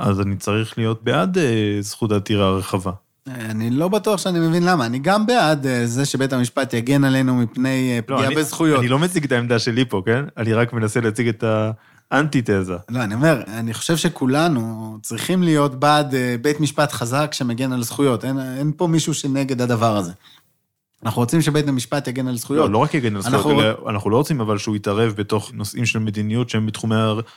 Speaker 1: אז אני צריך להיות בעד אה, זכות העתירה הרחבה.
Speaker 2: אני לא בטוח שאני מבין למה. אני גם בעד אה, זה שבית המשפט יגן עלינו מפני אה, פגיעה
Speaker 1: אני,
Speaker 2: בזכויות.
Speaker 1: אני לא מציג את העמדה שלי פה, כן? אני רק מנסה להציג את האנטיתזה.
Speaker 2: לא, אני אומר, אני חושב שכולנו צריכים להיות בעד אה, בית משפט חזק שמגן על זכויות. אין, אין פה מישהו שנגד הדבר הזה. אנחנו רוצים שבית המשפט יגן על זכויות.
Speaker 1: לא, לא רק יגן על זכויות,
Speaker 2: אנחנו-
Speaker 1: אלא אנחנו לא רוצים אבל שהוא יתערב בתוך נושאים של מדיניות שהם בתחומי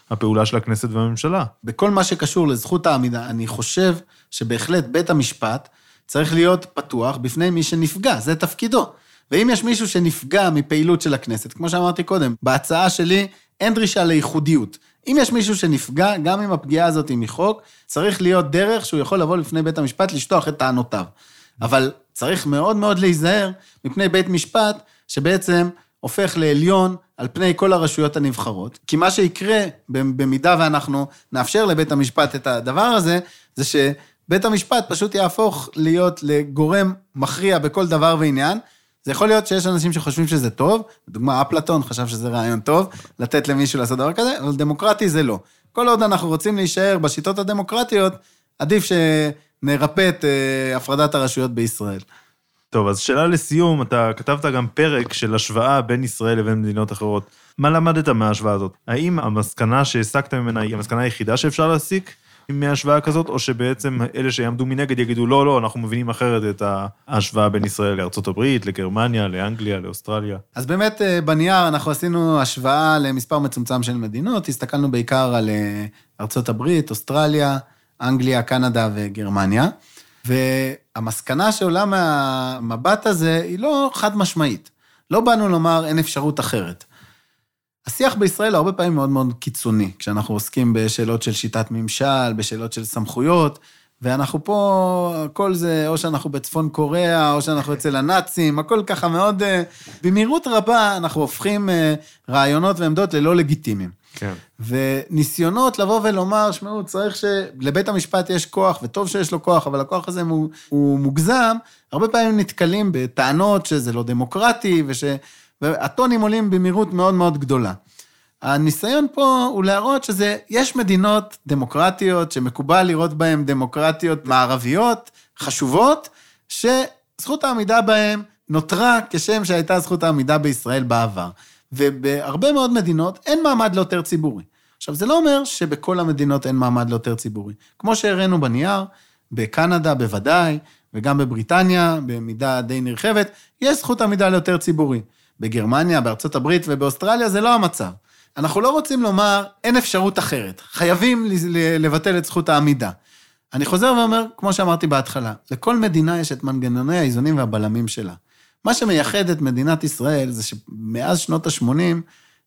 Speaker 1: הפעולה של הכנסת והממשלה.
Speaker 2: בכל מה שקשור לזכות העמידה, אני חושב שבהחלט בית המשפט צריך להיות פתוח בפני מי שנפגע, זה תפקידו. ואם יש מישהו שנפגע מפעילות של הכנסת, כמו שאמרתי קודם, בהצעה שלי אין דרישה לייחודיות. אם יש מישהו שנפגע, גם אם הפגיעה הזאת היא מחוק, צריך להיות דרך שהוא יכול לבוא לפני בית המשפט לשטוח את טענותיו. אבל צריך מאוד מאוד להיזהר מפני בית משפט שבעצם הופך לעליון על פני כל הרשויות הנבחרות. כי מה שיקרה, במידה ואנחנו נאפשר לבית המשפט את הדבר הזה, זה שבית המשפט פשוט יהפוך להיות לגורם מכריע בכל דבר ועניין. זה יכול להיות שיש אנשים שחושבים שזה טוב, לדוגמה אפלטון חשב שזה רעיון טוב, לתת למישהו לעשות דבר כזה, אבל דמוקרטי זה לא. כל עוד אנחנו רוצים להישאר בשיטות הדמוקרטיות, עדיף שנרפא את אה, הפרדת הרשויות בישראל.
Speaker 1: טוב, אז שאלה לסיום, אתה כתבת גם פרק של השוואה בין ישראל לבין מדינות אחרות. מה למדת מההשוואה הזאת? האם המסקנה שהסקת ממנה היא המסקנה היחידה שאפשר להסיק מהשוואה כזאת, או שבעצם אלה שיעמדו מנגד יגידו, לא, לא, אנחנו מבינים אחרת את ההשוואה בין ישראל לארצות הברית, לגרמניה, לאנגליה, לאוסטרליה?
Speaker 2: אז באמת, אה, בנייר אנחנו עשינו השוואה למספר מצומצם של מדינות, הסתכלנו בעיקר על אה, הברית, אוסטרליה, אנגליה, קנדה וגרמניה, והמסקנה שעולה מהמבט הזה היא לא חד משמעית. לא באנו לומר אין אפשרות אחרת. השיח בישראל הרבה פעמים מאוד מאוד קיצוני, כשאנחנו עוסקים בשאלות של שיטת ממשל, בשאלות של סמכויות, ואנחנו פה, הכל זה, או שאנחנו בצפון קוריאה, או שאנחנו אצל הנאצים, הכל ככה מאוד, אה, במהירות רבה אנחנו הופכים אה, רעיונות ועמדות ללא לגיטימיים.
Speaker 1: כן.
Speaker 2: וניסיונות לבוא ולומר, שמעו, צריך שלבית המשפט יש כוח, וטוב שיש לו כוח, אבל הכוח הזה הוא, הוא מוגזם, הרבה פעמים נתקלים בטענות שזה לא דמוקרטי, וש... והטונים עולים במהירות מאוד מאוד גדולה. הניסיון פה הוא להראות שזה, יש מדינות דמוקרטיות שמקובל לראות בהן דמוקרטיות מערביות, חשובות, שזכות העמידה בהן נותרה כשם שהייתה זכות העמידה בישראל בעבר. ובהרבה מאוד מדינות אין מעמד לעותר ציבורי. עכשיו, זה לא אומר שבכל המדינות אין מעמד לעותר ציבורי. כמו שהראינו בנייר, בקנדה בוודאי, וגם בבריטניה, במידה די נרחבת, יש זכות עמידה לעותר ציבורי. בגרמניה, בארצות הברית ובאוסטרליה זה לא המצב. אנחנו לא רוצים לומר, אין אפשרות אחרת. חייבים לבטל את זכות העמידה. אני חוזר ואומר, כמו שאמרתי בהתחלה, לכל מדינה יש את מנגנוני האיזונים והבלמים שלה. מה שמייחד את מדינת ישראל זה שמאז שנות ה-80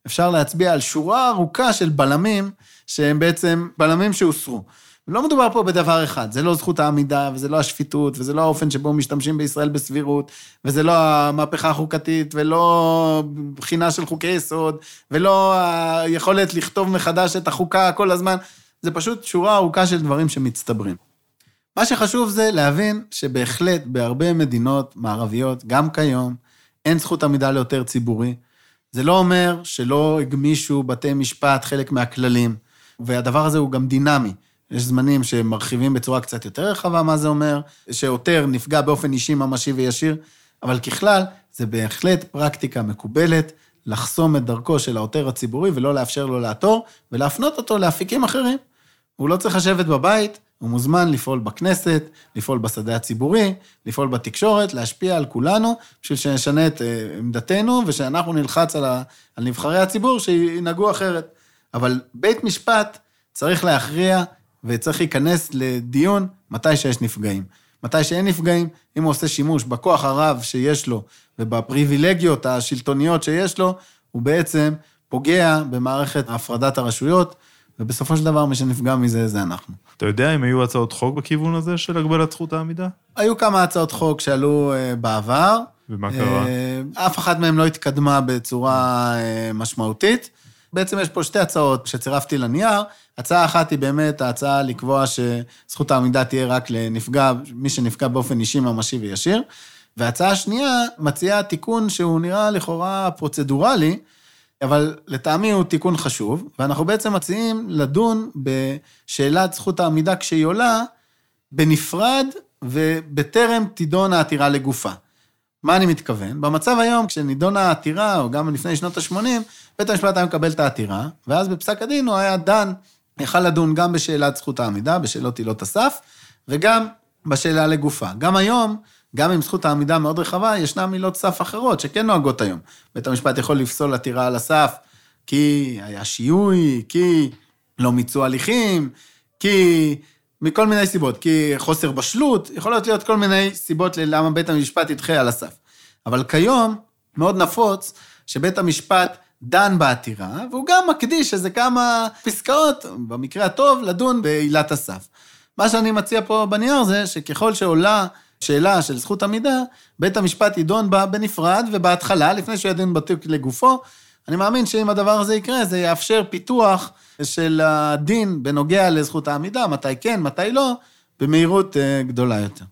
Speaker 2: אפשר להצביע על שורה ארוכה של בלמים שהם בעצם בלמים שהוסרו. לא מדובר פה בדבר אחד, זה לא זכות העמידה, וזה לא השפיטות, וזה לא האופן שבו משתמשים בישראל בסבירות, וזה לא המהפכה החוקתית, ולא בחינה של חוקי יסוד, ולא היכולת לכתוב מחדש את החוקה כל הזמן, זה פשוט שורה ארוכה של דברים שמצטברים. מה שחשוב זה להבין שבהחלט בהרבה מדינות מערביות, גם כיום, אין זכות עמידה ליותר ציבורי. זה לא אומר שלא הגמישו בתי משפט חלק מהכללים, והדבר הזה הוא גם דינמי. יש זמנים שמרחיבים בצורה קצת יותר רחבה מה זה אומר, שעותר נפגע באופן אישי, ממשי וישיר, אבל ככלל, זה בהחלט פרקטיקה מקובלת לחסום את דרכו של העותר הציבורי ולא לאפשר לו לעתור, ולהפנות אותו לאפיקים אחרים. הוא לא צריך לשבת בבית, הוא מוזמן לפעול בכנסת, לפעול בשדה הציבורי, לפעול בתקשורת, להשפיע על כולנו, בשביל שנשנה את עמדתנו ושאנחנו נלחץ על, ה, על נבחרי הציבור שינהגו אחרת. אבל בית משפט צריך להכריע וצריך להיכנס לדיון מתי שיש נפגעים. מתי שאין נפגעים, אם הוא עושה שימוש בכוח הרב שיש לו ובפריבילגיות השלטוניות שיש לו, הוא בעצם פוגע במערכת הפרדת הרשויות, ובסופו של דבר מי שנפגע מזה זה אנחנו.
Speaker 1: אתה יודע אם היו הצעות חוק בכיוון הזה של הגבלת זכות העמידה?
Speaker 2: היו כמה הצעות חוק שעלו uh, בעבר.
Speaker 1: ומה קרה?
Speaker 2: Uh, אף אחת מהן לא התקדמה בצורה uh, משמעותית. בעצם יש פה שתי הצעות שצירפתי לנייר. הצעה אחת היא באמת ההצעה לקבוע שזכות העמידה תהיה רק לנפגע, מי שנפגע באופן אישי, ממשי וישיר. וההצעה השנייה מציעה תיקון שהוא נראה לכאורה פרוצדורלי, אבל לטעמי הוא תיקון חשוב, ואנחנו בעצם מציעים לדון בשאלת זכות העמידה כשהיא עולה, בנפרד ובטרם תידון העתירה לגופה. מה אני מתכוון? במצב היום, כשנידונה העתירה, או גם לפני שנות ה-80, בית המשפט היה מקבל את העתירה, ואז בפסק הדין הוא היה דן, יכל לדון גם בשאלת זכות העמידה, בשאלות עילות הסף, וגם בשאלה לגופה. גם היום, גם עם זכות העמידה מאוד רחבה, ישנן עילות סף אחרות שכן נוהגות היום. בית המשפט יכול לפסול עתירה על הסף כי היה שיהוי, כי לא מיצו הליכים, כי... מכל מיני סיבות, כי חוסר בשלות, יכולות להיות כל מיני סיבות ללמה בית המשפט ידחה על הסף. אבל כיום, מאוד נפוץ, שבית המשפט דן בעתירה, והוא גם מקדיש איזה כמה פסקאות, במקרה הטוב, לדון בעילת הסף. מה שאני מציע פה בנייר זה שככל שעולה שאלה של זכות עמידה, בית המשפט ידון בה בנפרד ובהתחלה, לפני שהוא ידון בתיק לגופו. אני מאמין שאם הדבר הזה יקרה, זה יאפשר פיתוח של הדין בנוגע לזכות העמידה, מתי כן, מתי לא, במהירות אה, גדולה יותר.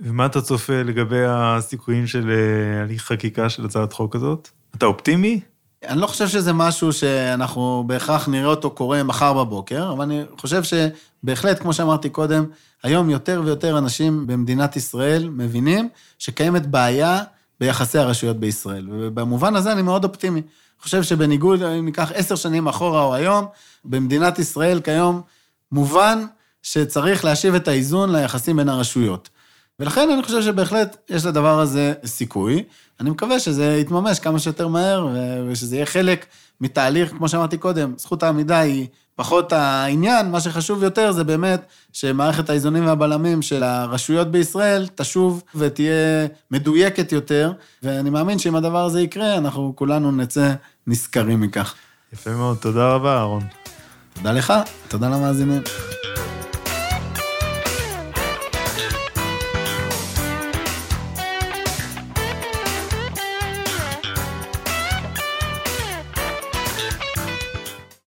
Speaker 1: ומה אתה צופה לגבי הסיכויים של אה, הליך חקיקה של הצעת חוק הזאת? אתה אופטימי?
Speaker 2: אני לא חושב שזה משהו שאנחנו בהכרח נראה אותו קורה מחר בבוקר, אבל אני חושב שבהחלט, כמו שאמרתי קודם, היום יותר ויותר אנשים במדינת ישראל מבינים שקיימת בעיה ביחסי הרשויות בישראל. ובמובן הזה אני מאוד אופטימי. אני חושב שבניגוד, אם ניקח עשר שנים אחורה או היום, במדינת ישראל כיום מובן שצריך להשיב את האיזון ליחסים בין הרשויות. ולכן אני חושב שבהחלט יש לדבר הזה סיכוי. אני מקווה שזה יתממש כמה שיותר מהר, ושזה יהיה חלק מתהליך, כמו שאמרתי קודם, זכות העמידה היא פחות העניין, מה שחשוב יותר זה באמת שמערכת האיזונים והבלמים של הרשויות בישראל תשוב ותהיה מדויקת יותר, ואני מאמין שאם הדבר הזה יקרה, אנחנו כולנו נצא נשכרים מכך.
Speaker 1: יפה מאוד, תודה רבה, אהרון.
Speaker 2: תודה לך, תודה למאזינים.